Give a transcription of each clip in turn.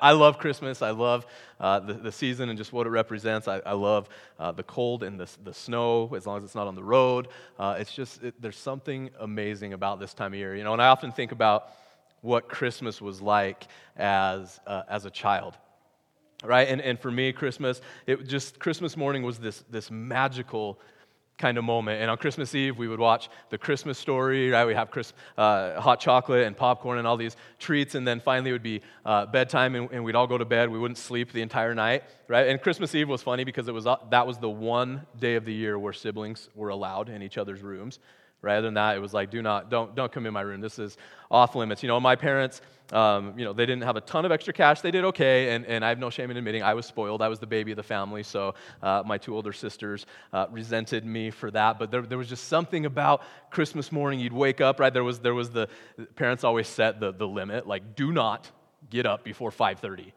I love Christmas. I love uh, the, the season and just what it represents. I, I love uh, the cold and the, the snow, as long as it's not on the road. Uh, it's just, it, there's something amazing about this time of year. You know, and I often think about what Christmas was like as, uh, as a child. Right? And, and for me, Christmas, it just, Christmas morning was this, this magical kind of moment. And on Christmas Eve, we would watch the Christmas story, right? We have Chris, uh, hot chocolate and popcorn and all these treats. And then finally, it would be uh, bedtime and, and, we'd all go to bed. We wouldn't sleep the entire night, right? And Christmas Eve was funny because it was, uh, that was the one day of the year where siblings were allowed in each other's rooms. Rather than that, it was like, do not, don't, don't come in my room. This is off limits. You know, my parents, um, you know, they didn't have a ton of extra cash. They did okay, and, and I have no shame in admitting I was spoiled. I was the baby of the family, so uh, my two older sisters uh, resented me for that. But there, there was just something about Christmas morning. You'd wake up, right? There was, there was the, parents always set the, the limit, like, do not get up before 5.30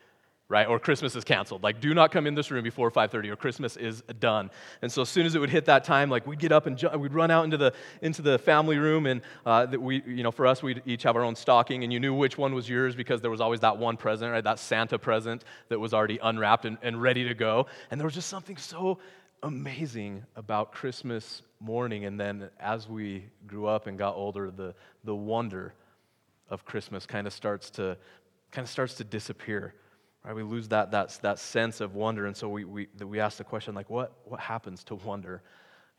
right? Or Christmas is canceled. Like, do not come in this room before 5:30, or Christmas is done. And so, as soon as it would hit that time, like we'd get up and ju- we'd run out into the into the family room, and uh, that we, you know, for us, we'd each have our own stocking, and you knew which one was yours because there was always that one present, right? That Santa present that was already unwrapped and, and ready to go. And there was just something so amazing about Christmas morning. And then, as we grew up and got older, the the wonder of Christmas kind of starts to kind of starts to disappear Right? We lose that, that, that sense of wonder. And so we, we, we ask the question, like, what, what happens to wonder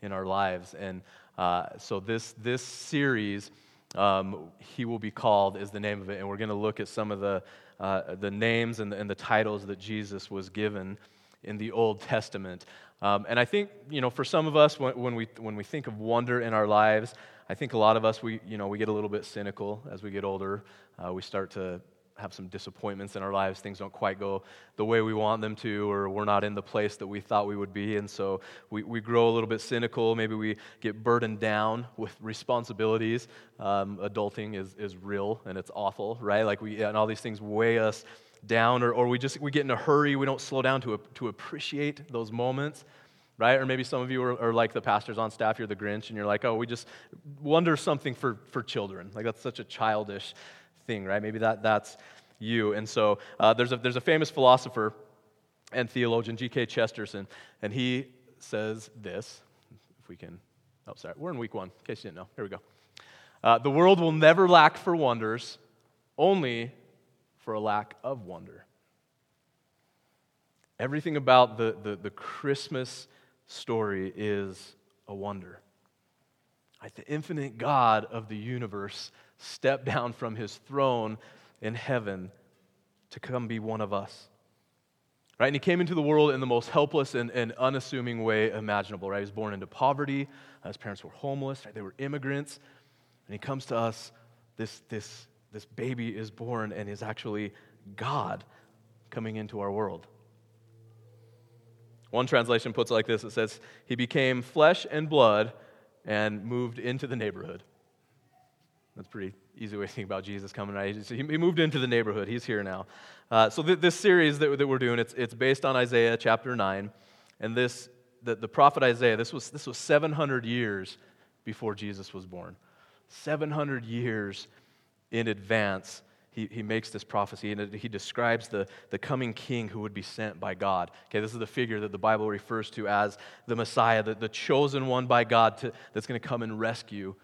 in our lives? And uh, so this, this series, um, He Will Be Called, is the name of it. And we're going to look at some of the, uh, the names and the, and the titles that Jesus was given in the Old Testament. Um, and I think, you know, for some of us, when, when, we, when we think of wonder in our lives, I think a lot of us, we, you know, we get a little bit cynical as we get older. Uh, we start to have some disappointments in our lives. Things don't quite go the way we want them to, or we're not in the place that we thought we would be. And so we, we grow a little bit cynical. Maybe we get burdened down with responsibilities. Um, adulting is, is real and it's awful, right? Like we, and all these things weigh us down, or, or we just we get in a hurry. We don't slow down to, to appreciate those moments right? Or maybe some of you are, are, like the pastors on staff, you're the Grinch, and you're like, oh, we just wonder something for, for children. Like, that's such a childish thing, right? Maybe that, that's you. And so uh, there's, a, there's a famous philosopher and theologian, G.K. Chesterton, and he says this. If we can, oh, sorry, we're in week one, in case you didn't know. Here we go. Uh, the world will never lack for wonders, only for a lack of wonder. Everything about the, the, the Christmas story is a wonder. Like the infinite God of the universe stepped down from his throne in heaven to come be one of us. Right? And he came into the world in the most helpless and, and unassuming way imaginable. Right? He was born into poverty. Uh, his parents were homeless. Right? They were immigrants. And he comes to us. This, this, this baby is born and is actually God coming into our world. One translation puts it like this it says, He became flesh and blood and moved into the neighborhood. That's pretty easy way to think about Jesus coming, right? He moved into the neighborhood. He's here now. Uh, so th- this series that, that we're doing, it's, it's based on Isaiah chapter 9. And this, the, the prophet Isaiah, this was, this was 700 years before Jesus was born. 700 years in advance, he, he makes this prophecy and he describes the, the coming king who would be sent by God. Okay, this is the figure that the Bible refers to as the Messiah, the, the chosen one by God to, that's going to come and rescue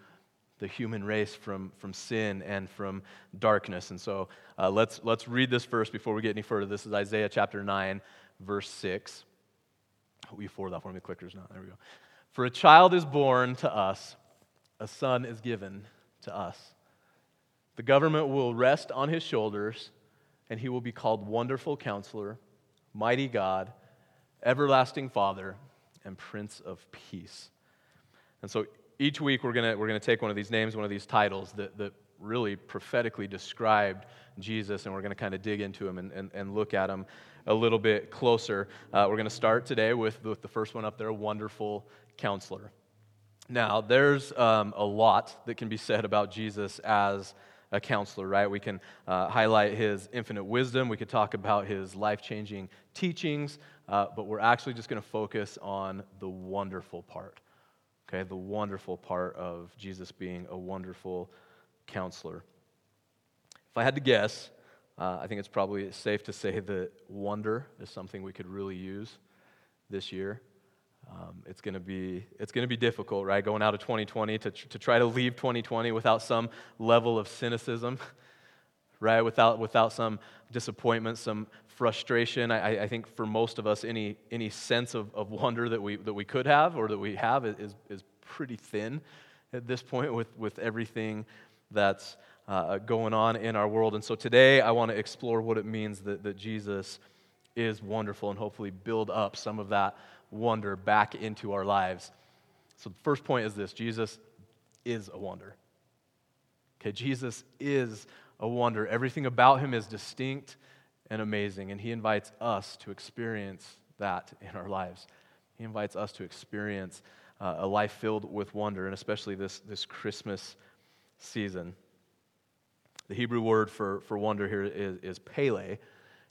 the human race from, from sin and from darkness. And so uh, let's, let's read this verse before we get any further. This is Isaiah chapter 9, verse 6. Will you forward that for me? Clicker's not. There we go. For a child is born to us, a son is given to us. The government will rest on his shoulders, and he will be called Wonderful Counselor, Mighty God, Everlasting Father, and Prince of Peace. And so each week we're going we're gonna take one of these names, one of these titles that, that really prophetically described Jesus, and we're going to kind of dig into him and, and, and, look at him a little bit closer. Uh, we're going to start today with, with the first one up there Wonderful Counselor. Now, there's um, a lot that can be said about Jesus as a counselor, right? We can uh, highlight his infinite wisdom, we could talk about his life changing teachings, uh, but we're actually just going to focus on the wonderful part. Okay, the wonderful part of Jesus being a wonderful counselor. If I had to guess, uh, I think it's probably safe to say that wonder is something we could really use this year. Um, it's going to be it's going to be difficult, right? Going out of 2020 to, to try to leave 2020 without some level of cynicism, right? Without without some disappointment, some frustration. I, I think for most of us, any any sense of, of wonder that we that we could have or that we have is is pretty thin at this point with with everything that's uh, going on in our world. And so today, I want to explore what it means that that Jesus is wonderful and hopefully build up some of that wonder back into our lives. So, the first point is this Jesus is a wonder. Okay, Jesus is a wonder. Everything about him is distinct and amazing, and he invites us to experience that in our lives. He invites us to experience uh, a life filled with wonder, and especially this, this Christmas season. The Hebrew word for, for wonder here is, is pele,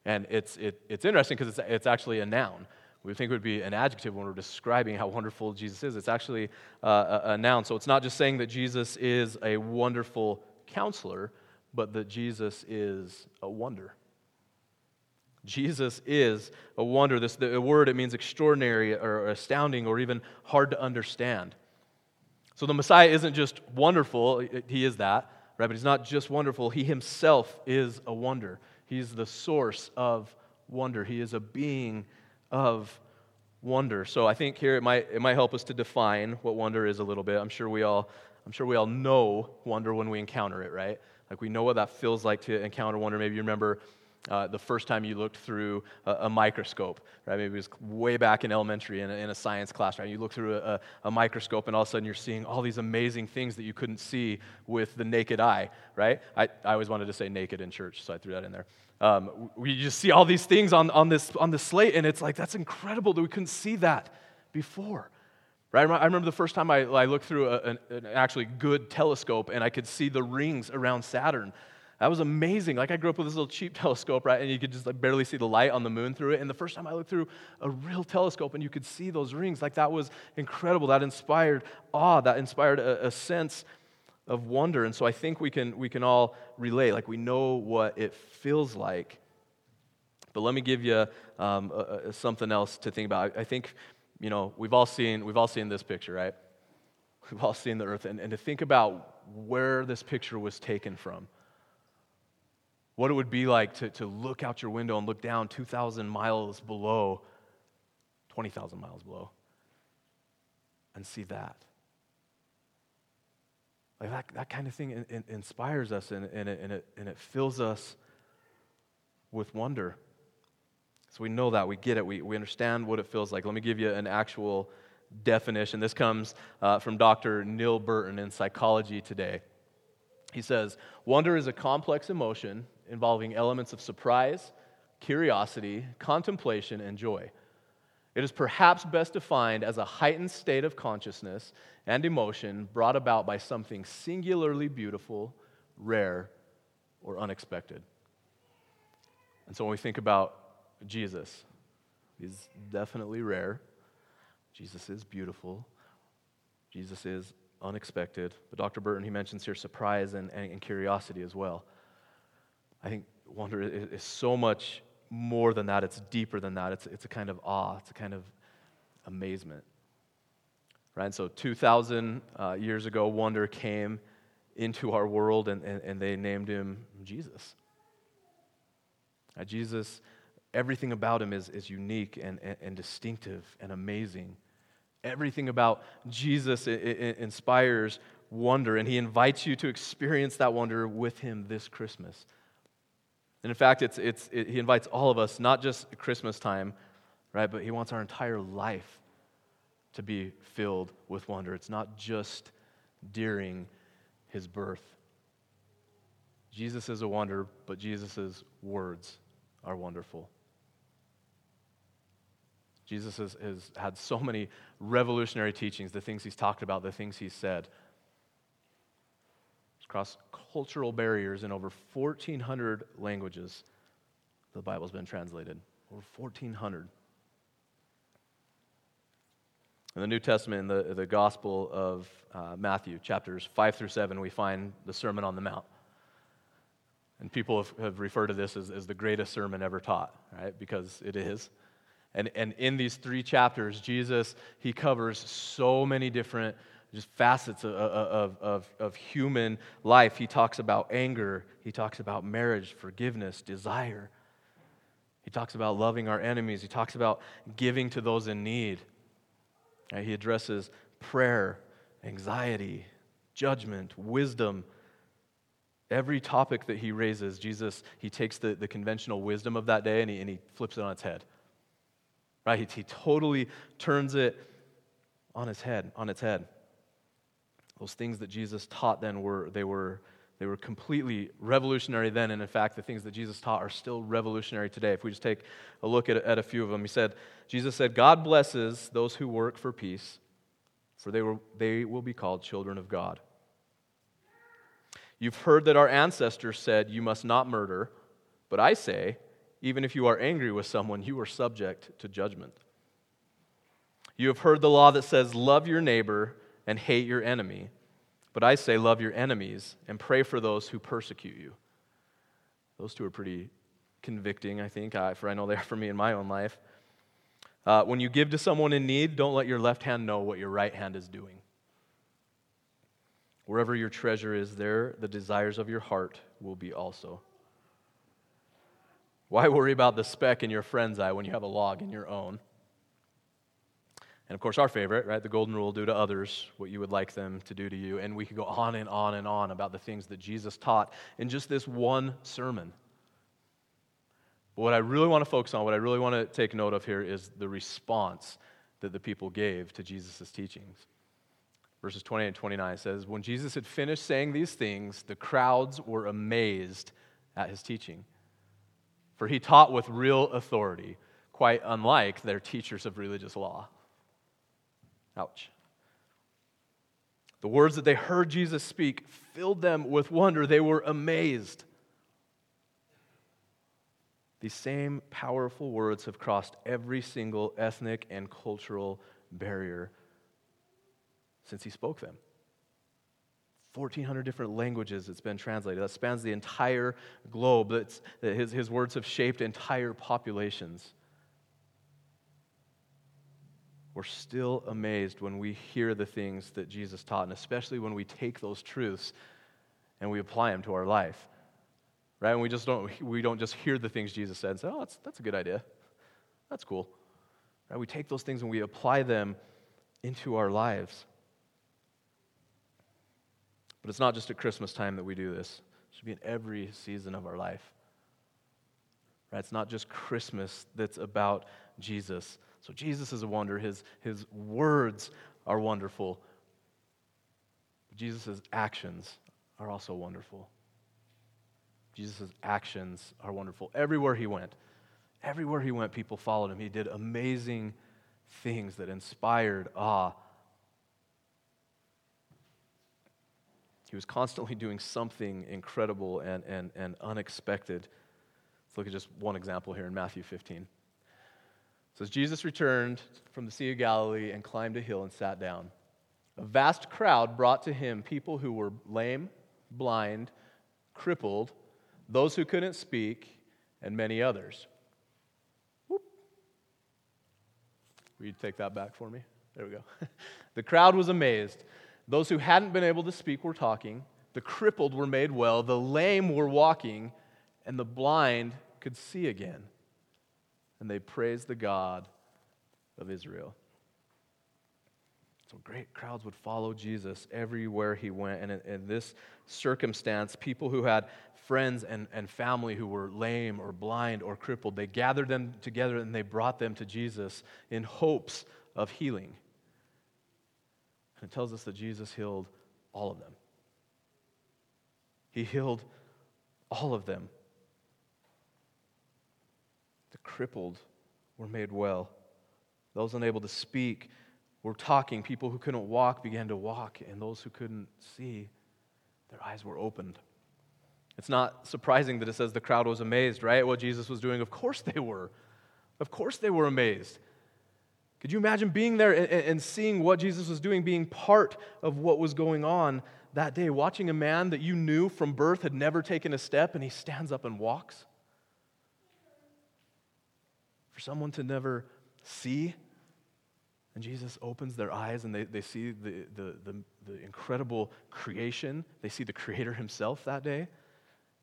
and it's, it, it's interesting because it's, it's actually a noun we think it would be an adjective when we're describing how wonderful Jesus is. It's actually uh, a, a noun. So it's not just saying that Jesus is a wonderful counselor, but that Jesus is a wonder. Jesus is a wonder. This the word it means extraordinary or astounding or even hard to understand. So the Messiah isn't just wonderful, he is that, right? But he's not just wonderful, he himself is a wonder. He's the source of wonder. He is a being of wonder. So I think here it might, it might help us to define what wonder is a little bit. I'm sure we all, I'm sure we all know wonder when we encounter it, right? Like we know what that feels like to encounter wonder. Maybe you remember uh, the first time you looked through a, a, microscope, right? Maybe it was way back in elementary in a, in a science class, right? You look through a, a, microscope and all of a sudden you're seeing all these amazing things that you couldn't see with the naked eye, right? I, I always wanted to say naked in church, so I threw that in there. Um, we just see all these things on, on, this, on this slate, and it's like, that's incredible that we couldn't see that before. Right? I remember the first time I, I looked through a, an, an actually good telescope and I could see the rings around Saturn. That was amazing. Like I grew up with this little cheap telescope, right? And you could just like barely see the light on the moon through it. And the first time I looked through a real telescope and you could see those rings, like that was incredible. That inspired awe. That inspired a, a sense of wonder. And so I think we can, we can all relate. Like we know what it feels like. But let me give you um, a, a, something else to think about. I, I think, you know, we've all seen, we've all seen this picture, right? We've all seen the earth. And, and to think about where this picture was taken from. What it would be like to, to look out your window and look down 2,000 miles below, 20,000 miles below, and see that. Like that, that kind of thing in, in, inspires us and, and, it, and, it, and it fills us with wonder. So we know that, we get it, we, we understand what it feels like. Let me give you an actual definition. This comes uh, from Dr. Neel Burton in Psychology Today. He says, Wonder is a complex emotion involving elements of surprise, curiosity, contemplation, and joy. It is perhaps best defined as a heightened state of consciousness and emotion brought about by something singularly beautiful, rare, or unexpected. And so when we think about Jesus, he's definitely rare. Jesus is beautiful. Jesus is unexpected. But Dr. Burton, he mentions here surprise and, and, and curiosity as well. I think wonder is, so much more than that, it's deeper than that. It's, it's a kind of awe, it's a kind of amazement. Right? so 2,000 uh, years ago, wonder came into our world and, and, and they named him Jesus. Now, Jesus, everything about him is, is unique and, and, and distinctive and amazing. Everything about Jesus inspires wonder, and he invites you to experience that wonder with him this Christmas. And in fact, it's, it's, it, he invites all of us, not just Christmas time, right, but he wants our entire life to be filled with wonder. It's not just during his birth. Jesus is a wonder, but Jesus' words are wonderful. Jesus has, has, had so many revolutionary teachings, the things he's talked about, the things he's said. Across cultural barriers in over 1,400 languages, the Bible's been translated. Over 1,400. In the New Testament, in the, the Gospel of uh, Matthew, chapters 5 through 7, we find the Sermon on the Mount. And people have, have referred to this as, as the greatest sermon ever taught, right? Because it is. And, and in these three chapters, Jesus, he covers so many different just facets of, of, of, of, human life. He talks about anger, he talks about marriage, forgiveness, desire. He talks about loving our enemies, he talks about giving to those in need. He addresses prayer, anxiety, judgment, wisdom. Every topic that he raises, Jesus, he takes the, the conventional wisdom of that day and he, and he flips it on its head. Right? He, he totally turns it on its head, on its head. Those things that Jesus taught then were they were they were completely revolutionary then, and in fact, the things that Jesus taught are still revolutionary today. If we just take a look at, at a few of them, he said, Jesus said, God blesses those who work for peace, for they, were, they will be called children of God. You've heard that our ancestors said, You must not murder, but I say, even if you are angry with someone, you are subject to judgment. You have heard the law that says, Love your neighbor and hate your enemy. But I say, love your enemies and pray for those who persecute you. Those two are pretty convicting, I think, for I know they are for me in my own life. Uh, when you give to someone in need, don't let your left hand know what your right hand is doing. Wherever your treasure is, there the desires of your heart will be also. Why worry about the speck in your friend's eye when you have a log in your own? And of course, our favorite, right? The golden rule do to others what you would like them to do to you. And we could go on and on and on about the things that Jesus taught in just this one sermon. But what I really want to focus on, what I really want to take note of here is the response that the people gave to Jesus' teachings. Verses 28 and 29 says, When Jesus had finished saying these things, the crowds were amazed at his teaching. For he taught with real authority, quite unlike their teachers of religious law. Ouch. The words that they heard Jesus speak filled them with wonder. They were amazed. These same powerful words have crossed every single ethnic and cultural barrier since he spoke them. 1,400 different languages it's been translated. That spans the entire globe. That's, his, his words have shaped entire populations. We're still amazed when we hear the things that Jesus taught, and especially when we take those truths and we apply them to our life. Right? And we just don't we don't just hear the things Jesus said and say, "Oh, that's that's a good idea. That's cool." Right? We take those things and we apply them into our lives. But it's not just at Christmas time that we do this. It should be in every season of our life. Right? It's not just Christmas that's about Jesus. So Jesus is a wonder. His, his words are wonderful. Jesus' actions are also wonderful. Jesus' actions are wonderful. Everywhere he went, everywhere he went, people followed him. He did amazing things that inspired awe. He was constantly doing something incredible and, and, and unexpected. Let's look at just one example here in Matthew 15 says Jesus returned from the Sea of Galilee and climbed a hill and sat down. A vast crowd brought to him people who were lame, blind, crippled, those who couldn't speak, and many others. Whoop. Will you take that back for me? There we go. the crowd was amazed. Those who hadn't been able to speak were talking, the crippled were made well, the lame were walking, and the blind could see again and they praised the God of Israel. So great crowds would follow Jesus everywhere he went. And in, in, this circumstance, people who had friends and, and family who were lame or blind or crippled, they gathered them together and they brought them to Jesus in hopes of healing. And it tells us that Jesus healed all of them. He healed all of them crippled were made well. Those unable to speak were talking. People who couldn't walk began to walk, and those who couldn't see, their eyes were opened. It's not surprising that it says the crowd was amazed, right? What Jesus was doing. Of course they were. Of course they were amazed. Could you imagine being there and, seeing what Jesus was doing, being part of what was going on? that day, watching a man that you knew from birth had never taken a step and he stands up and walks? For someone to never see and Jesus opens their eyes and they, they see the, the, the, the, incredible creation. They see the Creator Himself that day.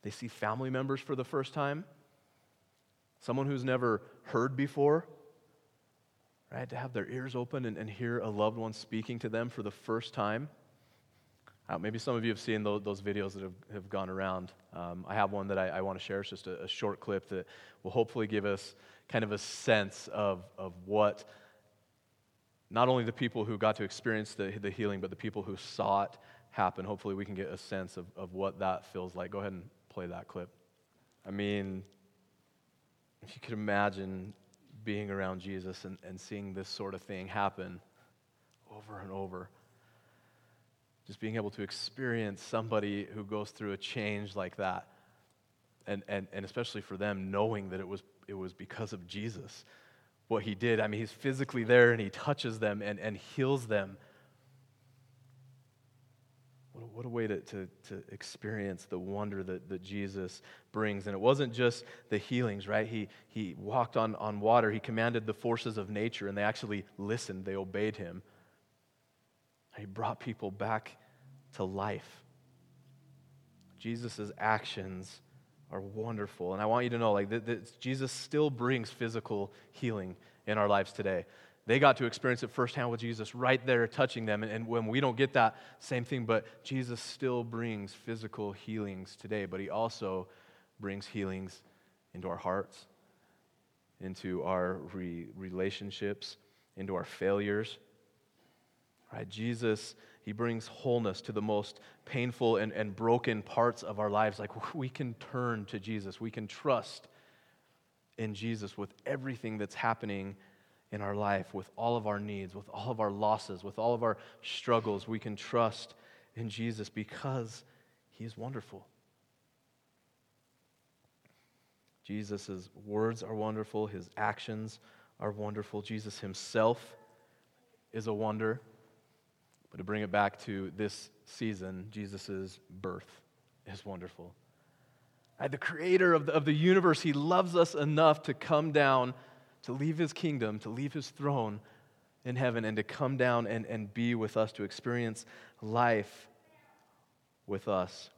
They see family members for the first time. Someone who's never heard before, right? To have their ears open and, and hear a loved one speaking to them for the first time. Uh, maybe some of you have seen those, those videos that have, have gone around. Um, I have one that I, I want to share. It's just a, a short clip that will hopefully give us kind of a sense of, of what not only the people who got to experience the, the healing, but the people who saw it happen. Hopefully, we can get a sense of, of what that feels like. Go ahead and play that clip. I mean, if you could imagine being around Jesus and, and seeing this sort of thing happen over and over, just being able to experience somebody who goes through a change like that, and, and, and especially for them, knowing that it was, it was because of Jesus what he did. I mean, he's physically there and he touches them and, and heals them. What a, what a way to, to, to experience the wonder that, that Jesus brings. And it wasn't just the healings, right? He, he walked on, on water, he commanded the forces of nature, and they actually listened, they obeyed him. He brought people back to life. Jesus' actions are wonderful. And I want you to know, like, that, that Jesus still brings physical healing in our lives today. They got to experience it firsthand with Jesus right there touching them. And, and when we don't get that, same thing, but Jesus still brings physical healings today, but he also brings healings into our hearts, into our re- relationships, into our failures. Right? Jesus he brings wholeness to the most painful and, and broken parts of our lives. Like we can turn to Jesus, we can trust in Jesus with everything that's happening in our life, with all of our needs, with all of our losses, with all of our struggles. We can trust in Jesus because he is wonderful. Jesus' words are wonderful, his actions are wonderful. Jesus himself is a wonder. But to bring it back to this season, Jesus' birth is wonderful. Uh, the creator of the, of the universe, he loves us enough to come down, to leave his kingdom, to leave his throne in heaven, and to come down and, and be with us, to experience life with us.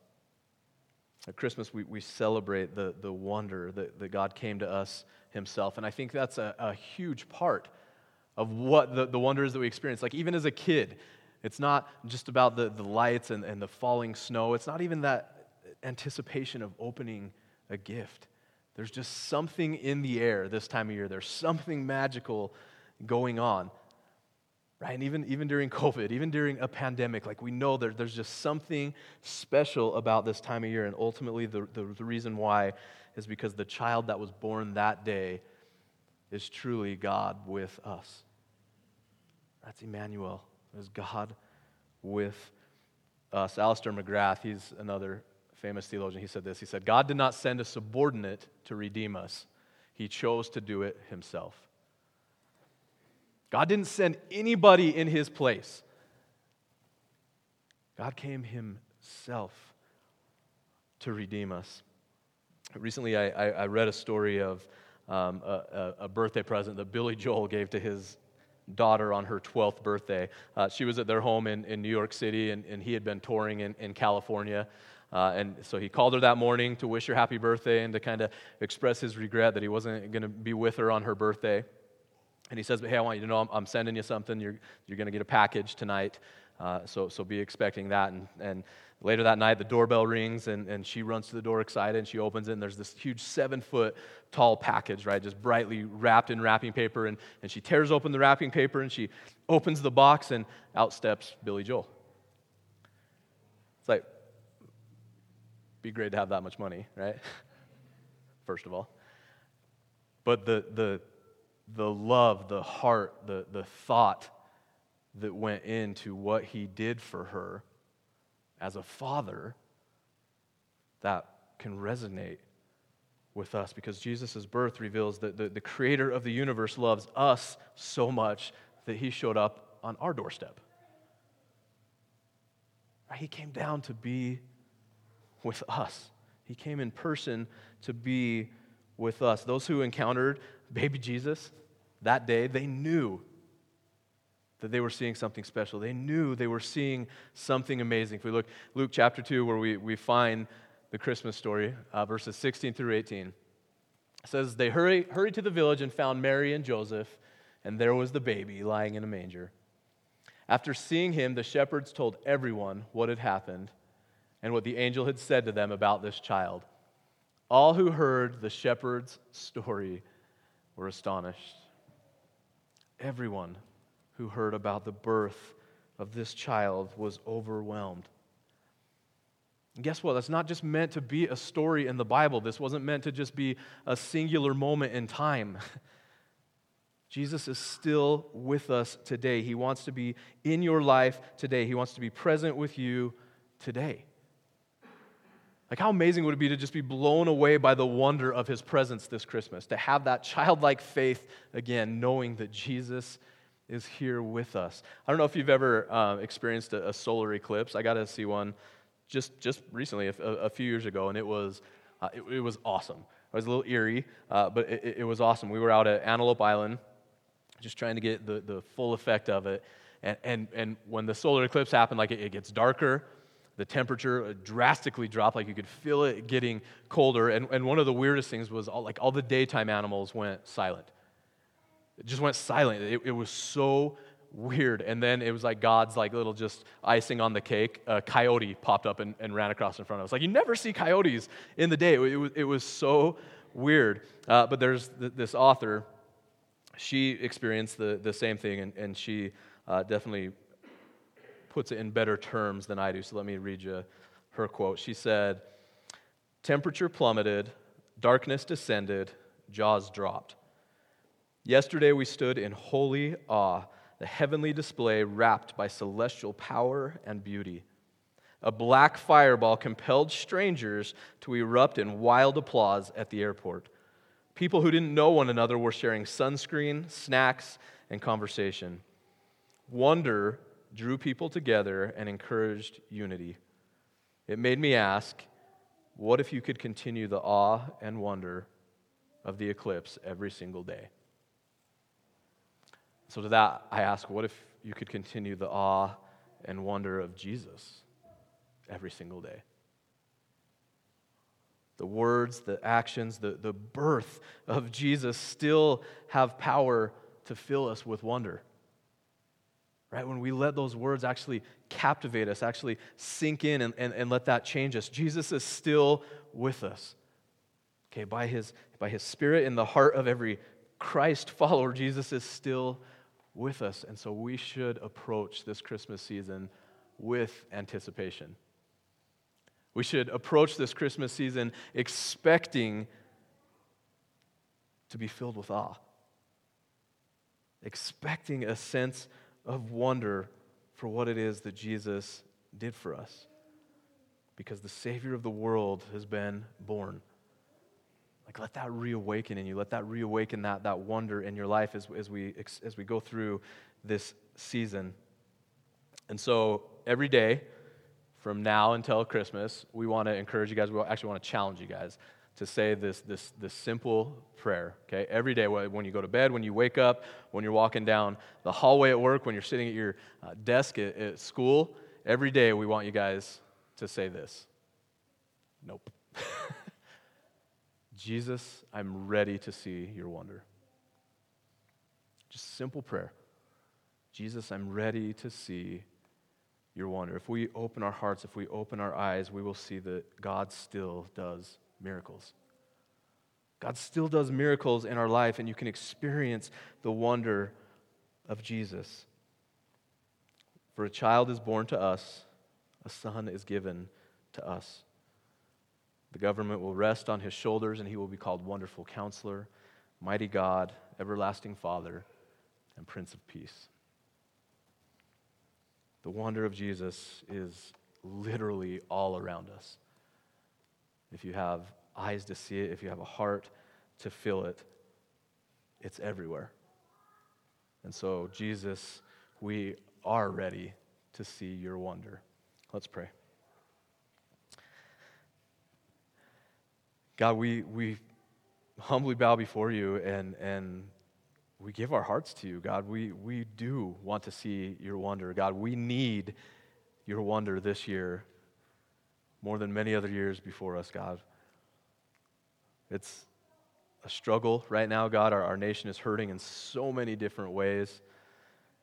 At Christmas, we, we celebrate the, the wonder that, that God came to us himself. And I think that's a, a huge part of what the, the wonder is that we experience. Like, even as a kid, it's not just about the, the lights and, and the falling snow. It's not even that anticipation of opening a gift. There's just something in the air this time of year. There's something magical going on. Right? And even, even during COVID, even during a pandemic, like we know there, there's just something special about this time of year. And ultimately, the, the, the reason why is because the child that was born that day is truly God with us. That's Emmanuel is God with us. Alister McGrath, he's another famous theologian, he said this. He said, God did not send a subordinate to redeem us, He chose to do it Himself. God didn't send anybody in His place. God came Himself to redeem us. Recently, I, I, I read a story of um, a, a, birthday present that Billy Joel gave to his daughter on her 12th birthday. Uh, she was at their home in, in New York City, and, and he had been touring in, in California. Uh, and so he called her that morning to wish her happy birthday and to kind of express his regret that he wasn't going to be with her on her birthday. And he says, But Hey, I want you to know I'm, I'm sending you something. You're, you're going to get a package tonight. Uh, so, so be expecting that. And, and Later that night, the doorbell rings, and, and she runs to the door excited, and she opens it, and there's this huge seven foot tall package, right? Just brightly wrapped in wrapping paper. And, and she tears open the wrapping paper, and she opens the box, and out steps Billy Joel. It's like, be great to have that much money, right? First of all. But the, the, the love, the heart, the, the thought that went into what he did for her as a father, that can resonate with us because Jesus' birth reveals that the, the creator of the universe loves us so much that he showed up on our doorstep. He came down to be with us. He came in person to be with us. Those who encountered baby Jesus that day, they knew that they were seeing something special. They knew they were seeing something amazing. If we look Luke chapter 2, where we, we find the Christmas story, uh, verses 16 through 18, it says, They hurry, hurried to the village and found Mary and Joseph, and there was the baby lying in a manger. After seeing him, the shepherds told everyone what had happened and what the angel had said to them about this child. All who heard the shepherd's story were astonished. Everyone who heard about the birth of this child was overwhelmed. And guess what? That's not just meant to be a story in the Bible. This wasn't meant to just be a singular moment in time. Jesus is still with us today. He wants to be in your life today. He wants to be present with you today. Like, how amazing would it be to just be blown away by the wonder of his presence this Christmas? To have that childlike faith again, knowing that Jesus is here with us. I don't know if you've ever uh, experienced a, a, solar eclipse. I got to see one just, just recently, a, a, few years ago, and it was, uh, it, it, was awesome. It was a little eerie, uh, but it, it was awesome. We were out at Antelope Island just trying to get the, the full effect of it. And, and, and when the solar eclipse happened, like it, it gets darker, the temperature drastically dropped, like you could feel it getting colder. And, and one of the weirdest things was all, like all the daytime animals went silent. It just went silent. It, it was so weird. And then it was like God's like little just icing on the cake. A coyote popped up and, and ran across in front of us. Like you never see coyotes in the day. It, it was, it was so weird. Uh, but there's th- this author, she experienced the, the same thing, and, and she uh, definitely puts it in better terms than I do. So let me read you her quote. She said, Temperature plummeted, darkness descended, jaws dropped. Yesterday we stood in holy awe, the heavenly display wrapped by celestial power and beauty. A black fireball compelled strangers to erupt in wild applause at the airport. People who didn't know one another were sharing sunscreen, snacks, and conversation. Wonder drew people together and encouraged unity. It made me ask what if you could continue the awe and wonder of the eclipse every single day? So, to that, I ask what if you could continue the awe and wonder of Jesus every single day? The words, the actions, the, the birth of Jesus still have power to fill us with wonder right? When we let those words actually captivate us, actually sink in and, and, and let that change us, Jesus is still with us. Okay, by his, by his Spirit in the heart of every Christ follower, Jesus is still with us. And so we should approach this Christmas season with anticipation. We should approach this Christmas season expecting to be filled with awe, expecting a sense of wonder for what it is that Jesus did for us. Because the Savior of the world has been born. Like, let that reawaken in you. Let that reawaken that, that wonder in your life as, as, we, as we go through this season. And so, every day from now until Christmas, we want to encourage you guys. We actually want to challenge you guys to say this, this, this simple prayer, okay? Every day, when you go to bed, when you wake up, when you're walking down the hallway at work, when you're sitting at your uh, desk at, at school, every day we want you guys to say this Nope. Jesus, I'm ready to see your wonder. Just simple prayer. Jesus, I'm ready to see your wonder. If we open our hearts, if we open our eyes, we will see that God still does miracles. God still does miracles in our life, and you can experience the wonder of Jesus. For a child is born to us, a son is given to us. The government will rest on his shoulders, and he will be called Wonderful Counselor, Mighty God, Everlasting Father, and Prince of Peace. The wonder of Jesus is literally all around us if you have eyes to see it, if you have a heart to feel it, it's everywhere. And so, Jesus, we are ready to see your wonder. Let's pray. God, we, we humbly bow before you and, and we give our hearts to you, God. We, we do want to see your wonder. God, we need your wonder this year more than many other years before us, God. It's a struggle right now, God. Our, our nation is hurting in so many different ways.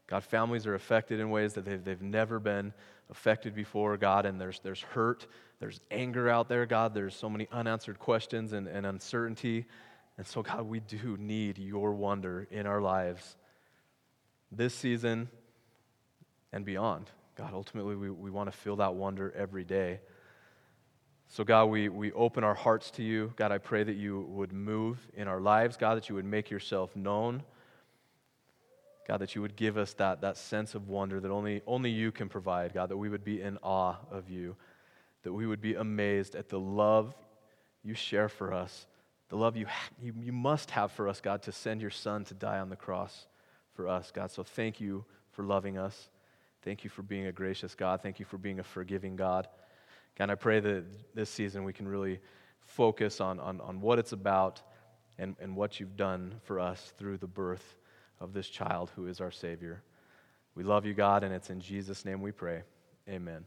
God, families are affected in ways that they've, they've never been affected before, God, and there's, there's hurt, there's anger out there, God. There's so many unanswered questions and, and uncertainty. And so, God, we do need your wonder in our lives this season and beyond. God, ultimately, we, we want to feel that wonder every day. So, God, we, we open our hearts to you. God, I pray that you would move in our lives. God, that you would make yourself known. God, that you would give us that, that sense of wonder that only, only you can provide. God, that we would be in awe of you, that we would be amazed at the love you share for us, the love you, you, you must have for us, God, to send your son to die on the cross for us, God. So thank you for loving us. Thank you for being a gracious God. Thank you for being a forgiving God. God, I pray that this season we can really focus on, on, on what it's about and, and what you've done for us through the birth of this child who is our Savior. We love you, God, and it's in Jesus' name we pray. Amen.